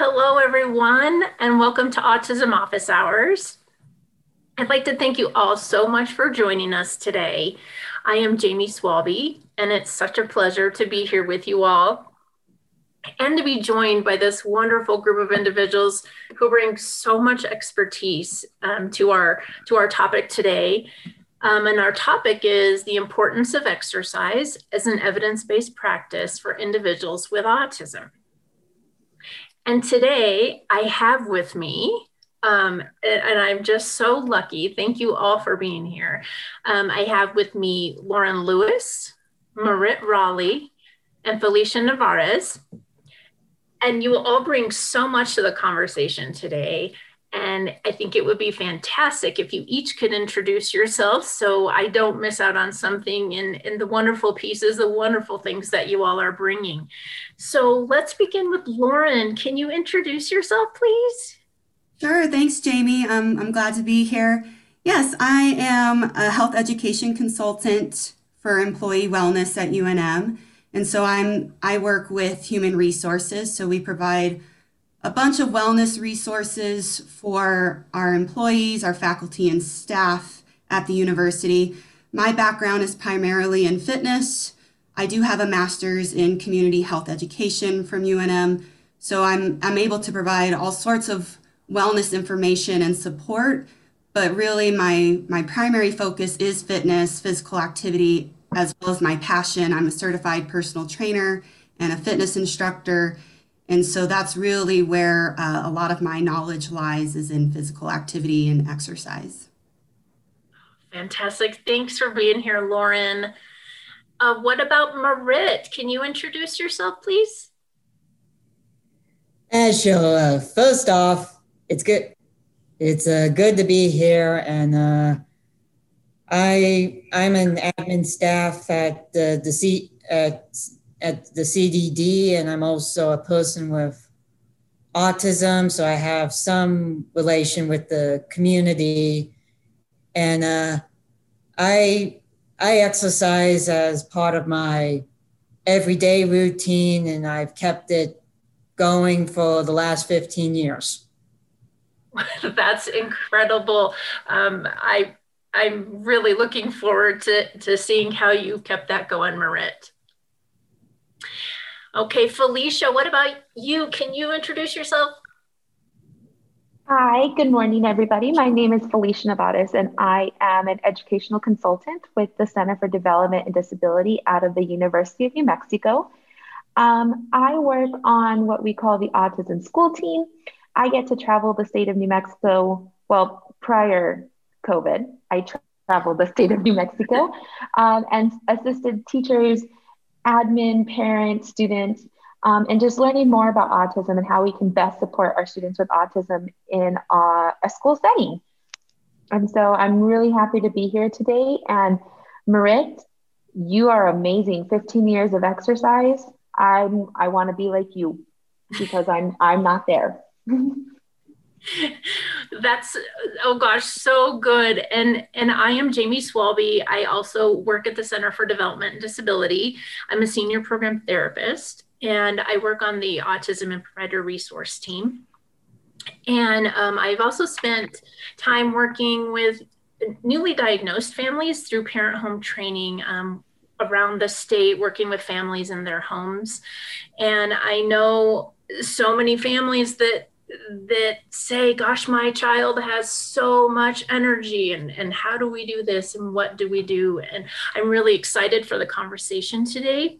Hello, everyone, and welcome to Autism Office Hours. I'd like to thank you all so much for joining us today. I am Jayme Swalby, and it's such a pleasure to be here with you all and to be joined by this wonderful group of individuals who bring so much expertise um, to our to our topic today. Um, and our topic is the importance of exercise as an evidence-based practice for individuals with autism. And today I have with me, um, and I'm just so lucky. Thank you all for being here. Um, I have with me Lauren Lewis, Marit Rawley, and Felicia Nevarez. And you will all bring so much to the conversation today. And I think it would be fantastic if you each could introduce yourselves so I don't miss out on something in, in the wonderful pieces, the wonderful things that you all are bringing. So let's begin with Lauren. Can you introduce yourself, please? Sure. Thanks, Jayme. Um, I'm glad to be here. Yes, I am a health education consultant for employee wellness at UNM. And so I'm I work with human resources. So we provide a bunch of wellness resources for our employees, our faculty, and staff at the university. My background is primarily in fitness. I do have a master's in community health education from UNM, so I'm, I'm able to provide all sorts of wellness information and support. But really, my, my primary focus is fitness, physical activity, as well as my passion. I'm a certified personal trainer and a fitness instructor. And so that's really where uh, a lot of my knowledge lies is in physical activity and exercise. Fantastic. Thanks for being here, Lauren. Uh, what about Marit? Can you introduce yourself, please? Uh, sure. Uh, first off, it's good. It's uh, good to be here, and uh, I I'm an admin staff at the the C at at the CDD, and I'm also a person with autism, so I have some relation with the community, and uh, I I exercise as part of my everyday routine, and I've kept it going for the last 15 years. That's incredible. Um, I I'm really looking forward to, to seeing how you've kept that going, Marit. Okay, Felicia, what about you? Can you introduce yourself? Hi, good morning, everybody. My name is Felicia Nevarez, and I am an educational consultant with the Center for Development and Disability out of the University of New Mexico. Um, I work on what we call the Autism School Team. I get to travel the state of New Mexico, well, prior COVID, I tra- traveled the state of New Mexico um, and assisted teachers admin, parents, students, um, and just learning more about autism and how we can best support our students with autism in uh, a school setting. And so I'm really happy to be here today. And Marit, you are amazing. 15 years of exercise. I'm I want to be like you because I'm I'm not there. That's oh gosh, so good. And and I am Jayme Swalby. I also work at the Center for Development and Disability. I'm a senior program therapist and I work on the autism and provider resource team. And um, I've also spent time working with newly diagnosed families through parent home training um, around the state, working with families in their homes. And I know so many families that that say, gosh, my child has so much energy and, and how do we do this and what do we do? And I'm really excited for the conversation today.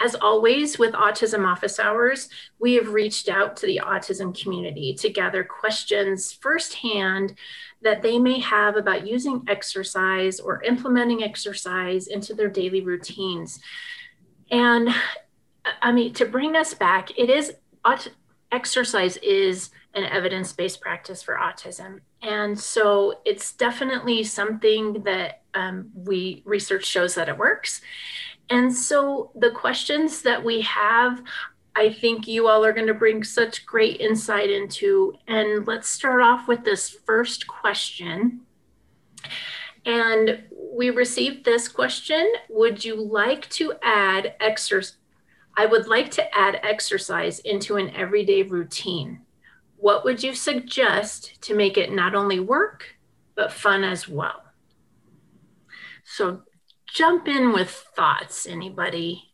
As always, with Autism Office Hours, we have reached out to the autism community to gather questions firsthand that they may have about using exercise or implementing exercise into their daily routines. And I mean, to bring us back, it is exercise is an evidence based practice for autism. And so it's definitely something that um, we research shows that it works. And so the questions that we have, I think you all are going to bring such great insight into. And let's start off with this first question. And we received this question Would you like to add exercise? I would like to add exercise into an everyday routine. What would you suggest to make it not only work, but fun as well? So jump in with thoughts, anybody.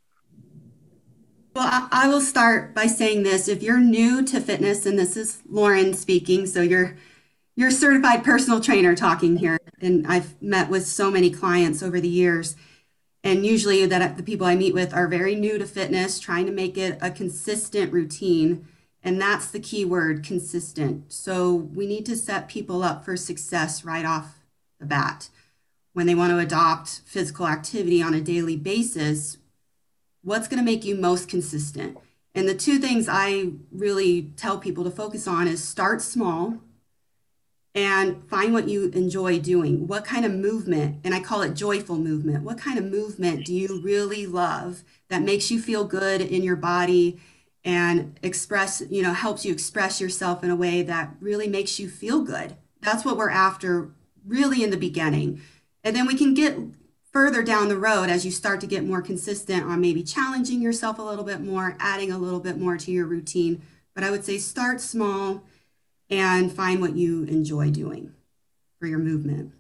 Well, I, will start by saying this. If you're new to fitness, and this is Lauren speaking, so you're you're certified personal trainer talking here, and I've met with so many clients over the years, and usually that the people I meet with are very new to fitness, trying to make it a consistent routine, and that's the key word, consistent. So we need to set people up for success right off the bat. When they want to adopt physical activity on a daily basis, what's going to make you most consistent? And the two things I really tell people to focus on is start small and find what you enjoy doing. What kind of movement, and I call it joyful movement, what kind of movement do you really love that makes you feel good in your body and express, you know, helps you express yourself in a way that really makes you feel good? That's what we're after really in the beginning. And then we can get further down the road as you start to get more consistent on maybe challenging yourself a little bit more, adding a little bit more to your routine. But I would say start small and find what you enjoy doing for your movement.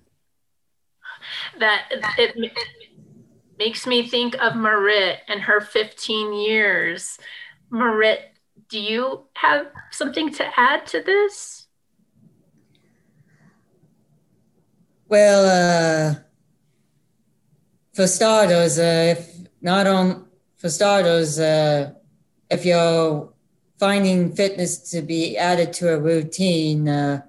That it, it makes me think of Marit and her 15 years. Marit, do you have something to add to this? Well, uh, for starters, uh, if not on for starters, uh, if you're finding fitness to be added to a routine, uh,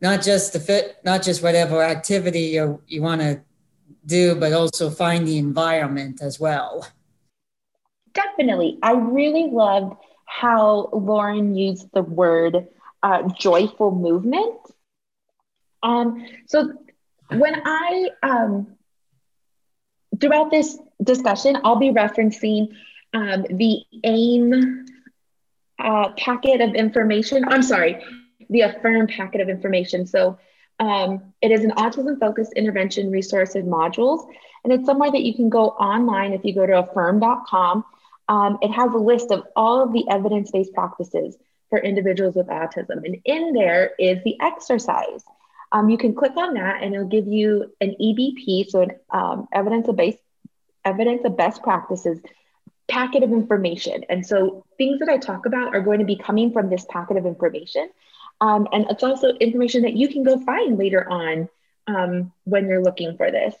not just the fit, not just whatever activity you, you want to do, but also find the environment as well. Definitely. I really loved how Lauren used the word uh, joyful movement. Um, so when I um, throughout this discussion, I'll be referencing um, the AIM uh, packet of information. I'm sorry, the AFIRM packet of information. So um, it is an autism focused intervention resource and modules, and it's somewhere that you can go online if you go to affirm.com. Um, it has a list of all of the evidence based practices for individuals with autism, and in there is the exercise um, you can click on that and it'll give you an EBP, so an um, evidence of base, evidence of best practices packet of information. And so things that I talk about are going to be coming from this packet of information. Um, and it's also information that you can go find later on um, when you're looking for this.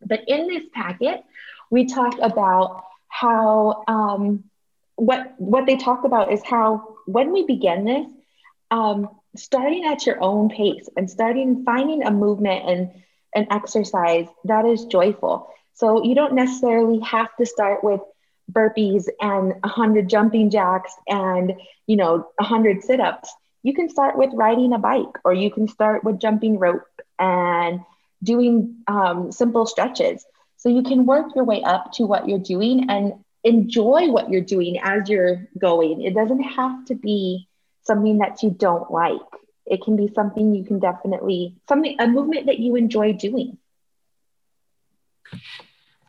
But in this packet, we talk about how um, what what they talk about is how when we begin this, um, starting at your own pace and starting finding a movement and an exercise that is joyful. So you don't necessarily have to start with burpees and 100 jumping jacks and you know 100 sit-ups you can start with riding a bike or you can start with jumping rope and doing um, simple stretches so you can work your way up to what you're doing and enjoy what you're doing as you're going it doesn't have to be something that you don't like. It can be something you can definitely, something, a movement that you enjoy doing.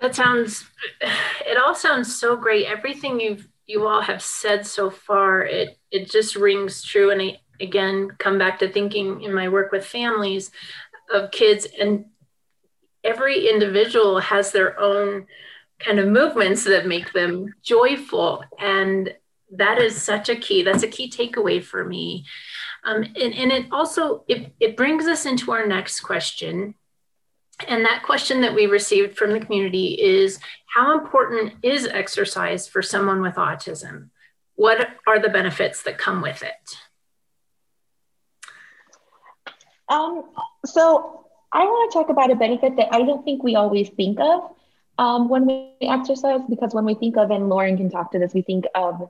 That sounds, it all sounds so great. Everything you've, you all have said so far, it, it just rings true. And I, again, come back to thinking in my work with families of kids and every individual has their own kind of movements that make them joyful and that is such a key. That's a key takeaway for me. Um, and, and it also it, it brings us into our next question. And that question that we received from the community is how important is exercise for someone with autism? What are the benefits that come with it? Um, so I want to talk about a benefit that I don't think we always think of um, when we exercise, because when we think of, and Lauren can talk to this, we think of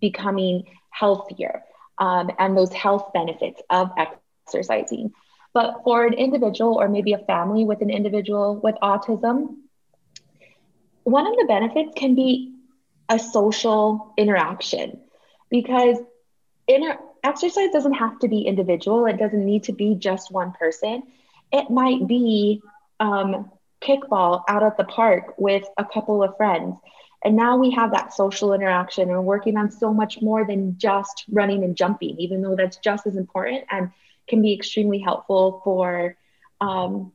becoming healthier um, and those health benefits of exercising. But for an individual or maybe a family with an individual with autism, one of the benefits can be a social interaction because inter- exercise doesn't have to be individual, it doesn't need to be just one person. It might be um, kickball out at the park with a couple of friends And now we have that social interaction. We're working on so much more than just running and jumping, even though that's just as important and can be extremely helpful for um,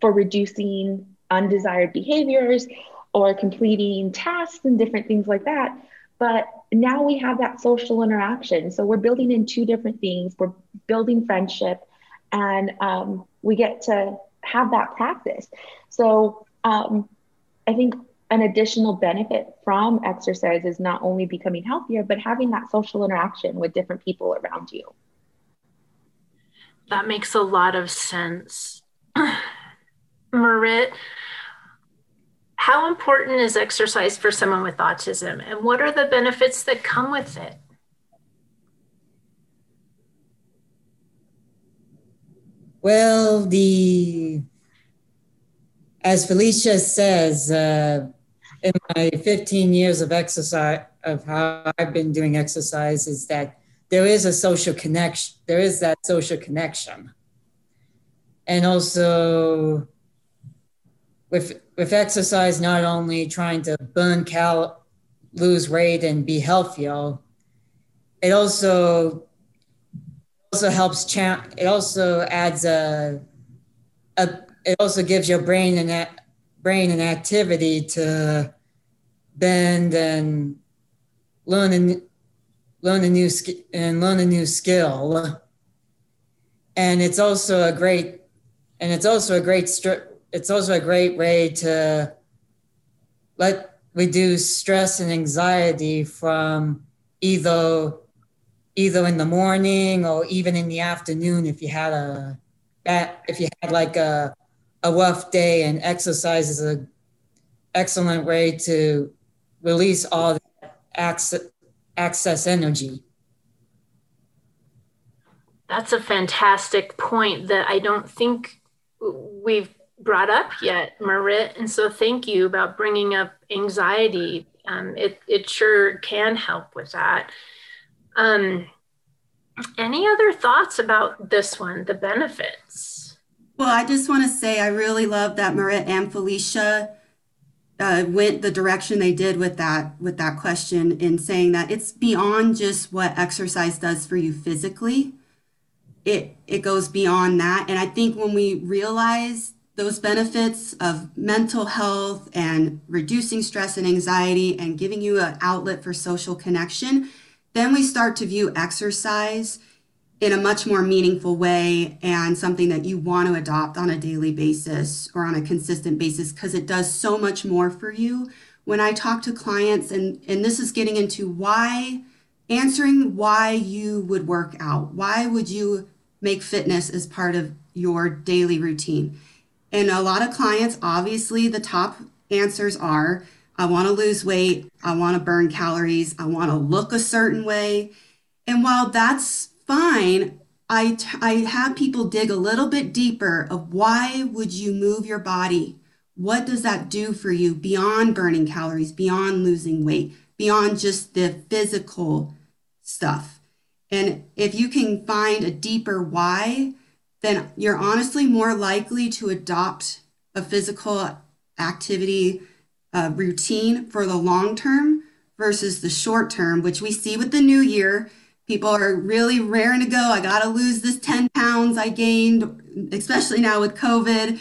for reducing undesired behaviors or completing tasks and different things like that. But now we have that social interaction. So we're building in two different things. We're building friendship and um, we get to have that practice. So um, I think an additional benefit from exercise is not only becoming healthier, but having that social interaction with different people around you. That makes a lot of sense. Marit, how important is exercise for someone with autism and what are the benefits that come with it? Well, the as Felicia says, uh, in my 15 years of exercise, of how I've been doing exercise, is that there is a social connection. There is that social connection, and also with with exercise, not only trying to burn cal, lose weight, and be healthier, it also also helps. Cha- it also adds a a it also gives your brain an brain an activity to bend and learn a learn a new sk- and learn a new skill. And it's also a great and it's also a great str- it's also a great way to let reduce stress and anxiety from either either in the morning or even in the afternoon if you had a if you had like a a rough day and exercise is an excellent way to release all that access, access energy. That's a fantastic point that I don't think we've brought up yet, Marit. And so thank you about bringing up anxiety. Um, it, it sure can help with that. Um, any other thoughts about this one, the benefits? Well, I just want to say I really love that Marit and Felicia uh, went the direction they did with that with that question in saying that it's beyond just what exercise does for you physically. It it goes beyond that, and I think when we realize those benefits of mental health and reducing stress and anxiety and giving you an outlet for social connection, then we start to view exercise in a much more meaningful way and something that you want to adopt on a daily basis or on a consistent basis because it does so much more for you. When I talk to clients, and, and this is getting into why, answering why you would work out, why would you make fitness as part of your daily routine? And a lot of clients, obviously, the top answers are I want to lose weight, I want to burn calories, I want to look a certain way. And while that's fine, I, t- I have people dig a little bit deeper of why would you move your body? What does that do for you beyond burning calories, beyond losing weight, beyond just the physical stuff? And if you can find a deeper why, then you're honestly more likely to adopt a physical activity uh, routine for the long term versus the short term, which we see with the new year people are really raring to go. I got to lose this 10 pounds I gained, especially now with COVID.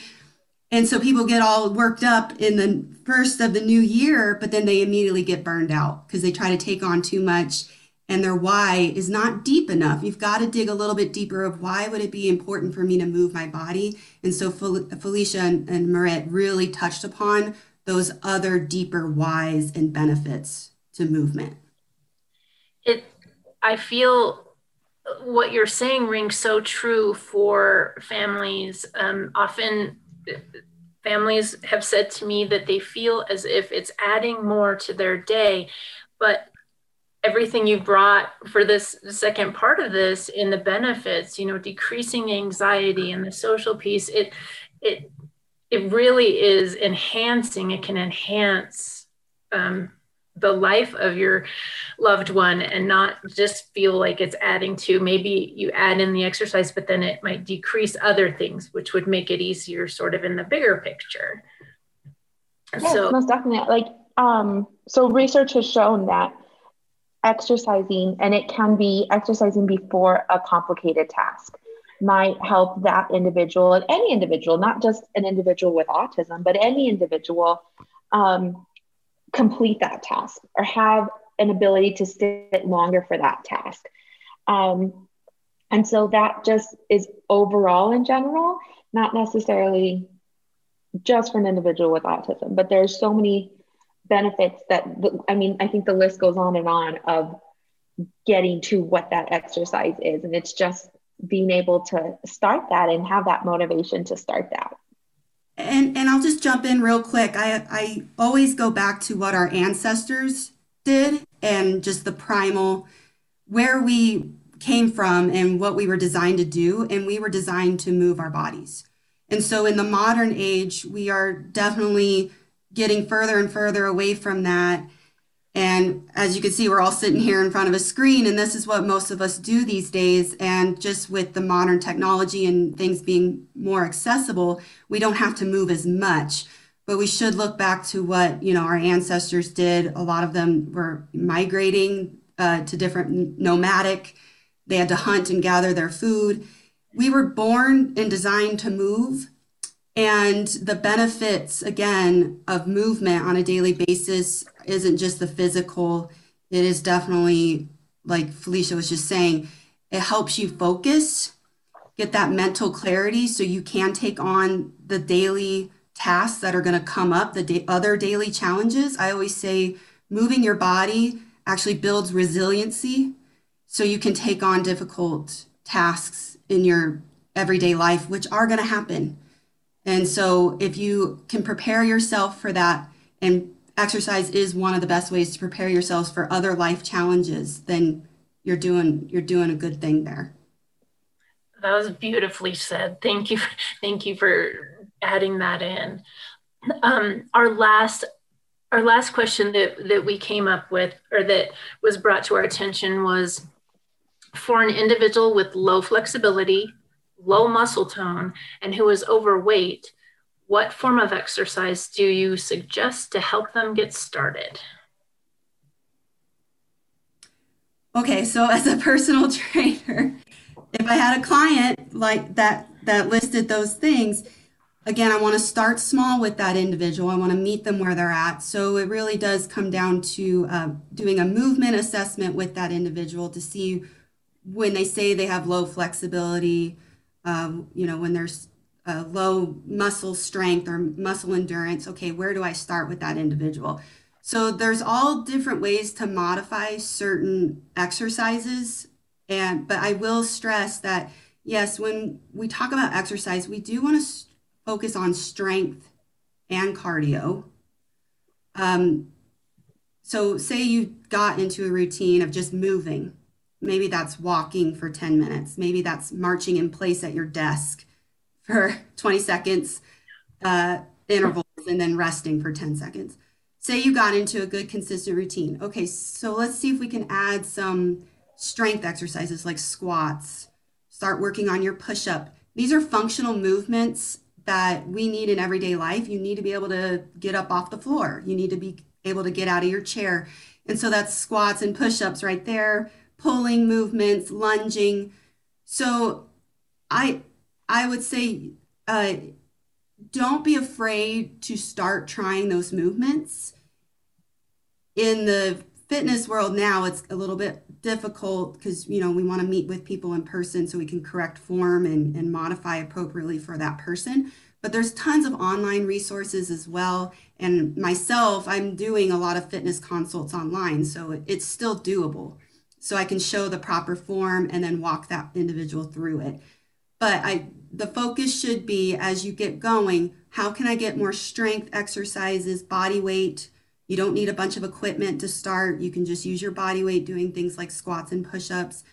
And so people get all worked up in the first of the new year, but then they immediately get burned out because they try to take on too much and their why is not deep enough. You've got to dig a little bit deeper of why would it be important for me to move my body? And so Felicia and, and really touched upon those other deeper whys and benefits to movement. It I feel what you're saying rings so true for families. Um, often, families have said to me that they feel as if it's adding more to their day, but everything you brought for this second part of this in the benefits you know decreasing anxiety and the social piece it it it really is enhancing it can enhance um, the life of your loved one and not just feel like it's adding to maybe you add in the exercise but then it might decrease other things which would make it easier sort of in the bigger picture. Yes, so most definitely like um, so research has shown that exercising, and it can be exercising before a complicated task, might help that individual and any individual, not just an individual with autism, but any individual um, complete that task or have an ability to sit longer for that task. Um, and so that just is overall in general, not necessarily just for an individual with autism, but there's so many benefits that I mean, I think the list goes on and on of getting to what that exercise is. And it's just being able to start that and have that motivation to start that. And and I'll just jump in real quick. I I always go back to what our ancestors did and just the primal where we came from and what we were designed to do and we were designed to move our bodies. And so in the modern age, we are definitely getting further and further away from that. And as you can see, we're all sitting here in front of a screen, and this is what most of us do these days. And just with the modern technology and things being more accessible, we don't have to move as much. But we should look back to what you know our ancestors did. A lot of them were migrating uh, to different nomadic. They had to hunt and gather their food. We were born and designed to move, and the benefits, again, of movement on a daily basis isn't just the physical, it is definitely, like Felicia was just saying, it helps you focus, get that mental clarity so you can take on the daily tasks that are going to come up, the da- other daily challenges. I always say moving your body actually builds resiliency so you can take on difficult tasks in your everyday life, which are going to happen. And so if you can prepare yourself for that, and exercise is one of the best ways to prepare yourselves for other life challenges, then you're doing you're doing a good thing there. That was beautifully said. Thank you. Thank you for adding that in. Um, our last our last question that, that we came up with or that was brought to our attention was for an individual with low flexibility low muscle tone, and who is overweight, what form of exercise do you suggest to help them get started? Okay, so as a personal trainer, if I had a client like that that listed those things, again, I want to start small with that individual. I want to meet them where they're at. So it really does come down to uh, doing a movement assessment with that individual to see when they say they have low flexibility, um, you know, when there's a low muscle strength or muscle endurance, okay, where do I start with that individual? So there's all different ways to modify certain exercises. And but I will stress that yes, when we talk about exercise, we do want to focus on strength and cardio. Um, so say you got into a routine of just moving Maybe that's walking for 10 minutes. Maybe that's marching in place at your desk for 20 seconds uh, intervals and then resting for 10 seconds. Say you got into a good consistent routine. Okay, so let's see if we can add some strength exercises like squats. Start working on your push up. These are functional movements that we need in everyday life. You need to be able to get up off the floor. You need to be able to get out of your chair. And so that's squats and push ups right there pulling movements, lunging. So I I would say uh, don't be afraid to start trying those movements. In the fitness world now, it's a little bit difficult because you know we want to meet with people in person so we can correct form and, and modify appropriately for that person. But there's tons of online resources as well. And myself, I'm doing a lot of fitness consults online, so it's still doable so I can show the proper form and then walk that individual through it. But I the focus should be as you get going, how can I get more strength exercises, body weight? You don't need a bunch of equipment to start. You can just use your body weight doing things like squats and push-ups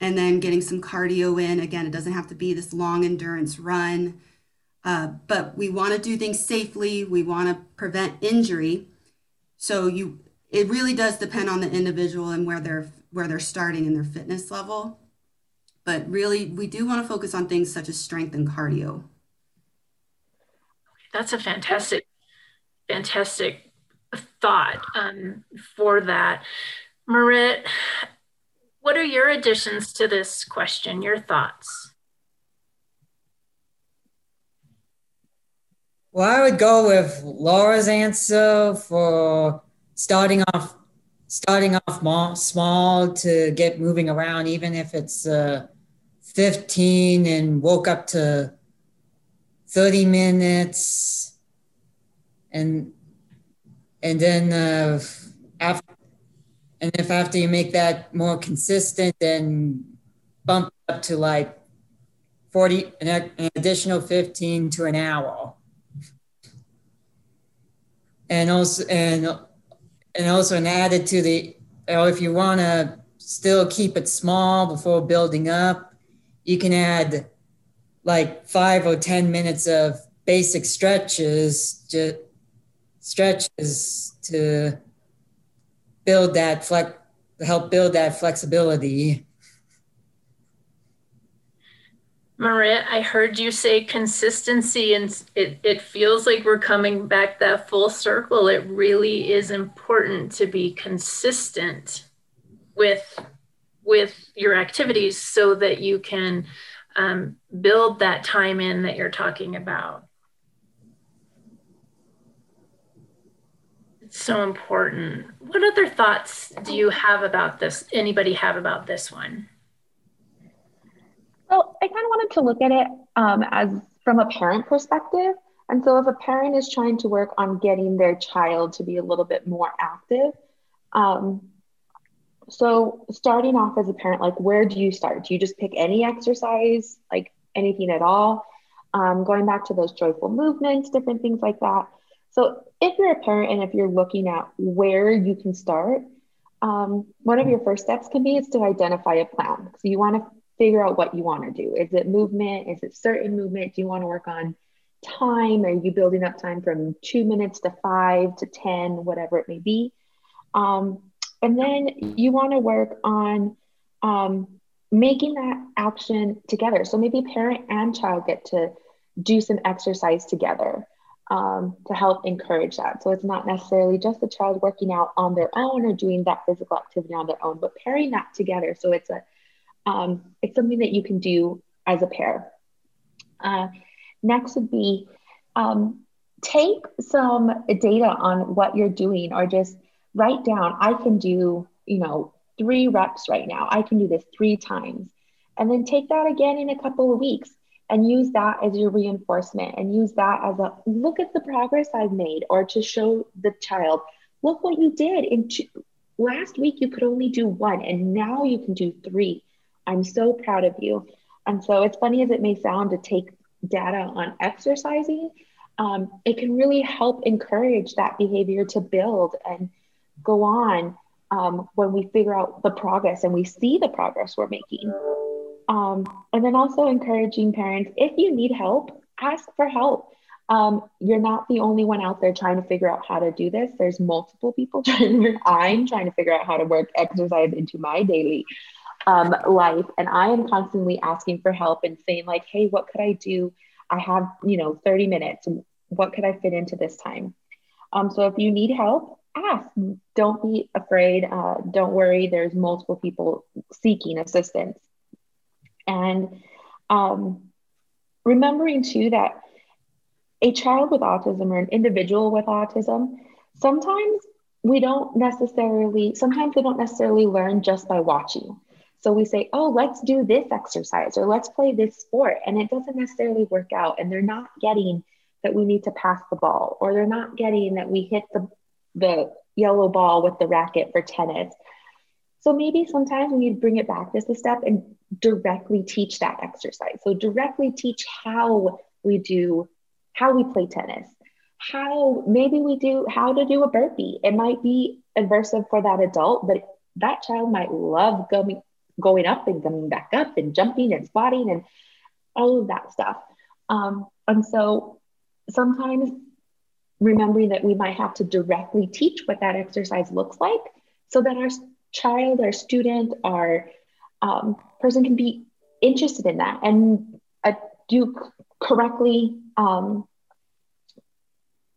and then getting some cardio in. Again, it doesn't have to be this long endurance run. Uh, but we want to do things safely. We want to prevent injury. So you it really does depend on the individual and where they're where they're starting in their fitness level. But really, we do want to focus on things such as strength and cardio. That's a fantastic, fantastic thought um, for that. Marit, what are your additions to this question, your thoughts? Well, I would go with Laura's answer for starting off starting off small to get moving around, even if it's uh, 15 and woke up to 30 minutes. And and then uh, after and if after you make that more consistent then bump up to like 40 an, an additional 15 to an hour. And also and and also an added to the or if you want to still keep it small before building up you can add like five or ten minutes of basic stretches just stretches to build that flex help build that flexibility Marit, I heard you say consistency, and it, it feels like we're coming back that full circle. It really is important to be consistent with with your activities so that you can um, build that time in that you're talking about. It's so important. What other thoughts do you have about this? Anybody have about this one? Well, I kind of wanted to look at it um, as from a parent perspective. And so, if a parent is trying to work on getting their child to be a little bit more active, um, so starting off as a parent, like where do you start? Do you just pick any exercise, like anything at all? Um, going back to those joyful movements, different things like that. So, if you're a parent and if you're looking at where you can start, um, one of your first steps can be is to identify a plan. So you want to figure out what you want to do. Is it movement? Is it certain movement? Do you want to work on time? Are you building up time from two minutes to five to 10, whatever it may be? Um, and then you want to work on um, making that action together. So maybe parent and child get to do some exercise together um, to help encourage that. So it's not necessarily just the child working out on their own or doing that physical activity on their own, but pairing that together. So it's a um, it's something that you can do as a pair. Uh, next would be um, take some data on what you're doing or just write down, I can do, you know, three reps right now. I can do this three times. And then take that again in a couple of weeks and use that as your reinforcement and use that as a look at the progress I've made or to show the child, look what you did in two, last week you could only do one and now you can do three I'm so proud of you. And so, as funny as it may sound to take data on exercising, um, it can really help encourage that behavior to build and go on um, when we figure out the progress and we see the progress we're making. Um, and then also encouraging parents if you need help, ask for help. Um, you're not the only one out there trying to figure out how to do this. There's multiple people trying to. I'm trying to figure out how to work exercise into my daily um, life. And I am constantly asking for help and saying, like, hey, what could I do? I have, you know, 30 minutes. What could I fit into this time? Um, so if you need help, ask. Don't be afraid. Uh, don't worry. There's multiple people seeking assistance. And um, remembering too that a child with autism or an individual with autism, sometimes we don't necessarily, sometimes they don't necessarily learn just by watching. So we say, oh, let's do this exercise or let's play this sport. And it doesn't necessarily work out. And they're not getting that we need to pass the ball or they're not getting that we hit the, the yellow ball with the racket for tennis. So maybe sometimes we need to bring it back just a step and directly teach that exercise. So directly teach how we do, how we play tennis, how maybe we do, how to do a burpee. It might be aversive for that adult, but that child might love going, going up and coming back up and jumping and squatting and all of that stuff. Um, and so sometimes remembering that we might have to directly teach what that exercise looks like so that our child, our student, our um, person can be interested in that and uh, do correctly um,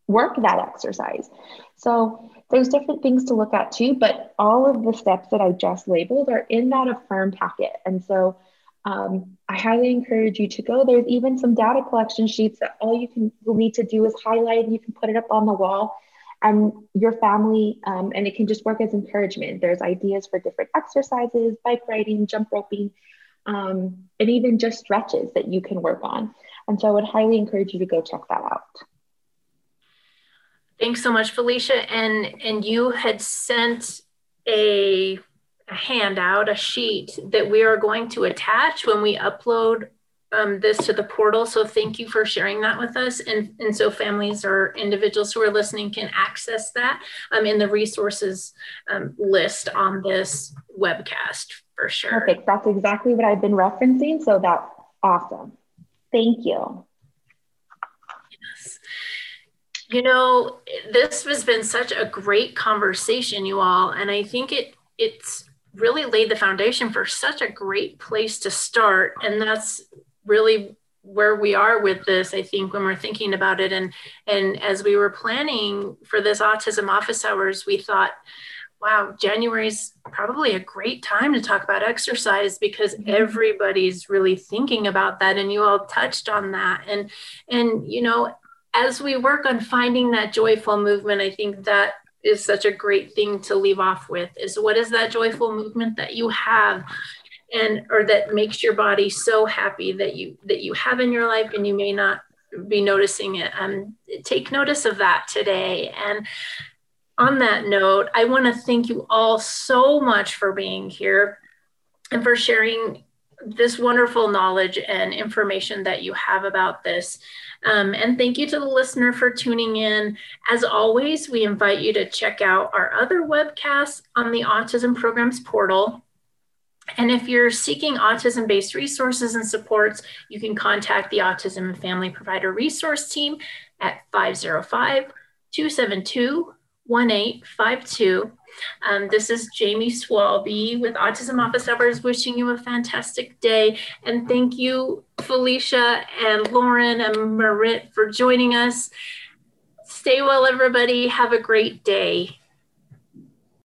work that exercise. So there's different things to look at too, but all of the steps that I just labeled are in that AFIRM packet. And so um, I highly encourage you to go. There's even some data collection sheets that all you can will need to do is highlight and you can put it up on the wall and your family, um, and it can just work as encouragement. There's ideas for different exercises, bike riding, jump roping, um, and even just stretches that you can work on. And so I would highly encourage you to go check that out. Thanks so much, Felicia. And and you had sent a, a handout, a sheet that we are going to attach when we upload um, this to the portal. So thank you for sharing that with us. And, and so families or individuals who are listening can access that um, in the resources um, list on this webcast for sure. Perfect. That's exactly what I've been referencing. So that's awesome. Thank you. Yes. You know, this has been such a great conversation, you all, and I think it it's really laid the foundation for such a great place to start, and that's really where we are with this i think when we're thinking about it. And and as we were planning for this autism office hours we thought wow january is probably a great time to talk about exercise because mm-hmm. everybody's really thinking about that. And you all touched on that. And and you know as we work on finding that joyful movement, I think that is such a great thing to leave off with is what is that joyful movement that you have and or that makes your body so happy that you that you have in your life and you may not be noticing it. Um, take notice of that today. And on that note i want to thank you all so much for being here and for sharing this wonderful knowledge and information that you have about this um, and thank you to the listener for tuning in. As always, we invite you to check out our other webcasts on the Autism Programs portal. And if you're seeking autism based resources and supports, you can contact the Autism and Family Provider Resource Team at 505 272 1852. Um, this is Jayme Swalby with Autism Office Hours wishing you a fantastic day. And thank you, Felicia and Lauren and Marit, for joining us. Stay well, everybody. Have a great day.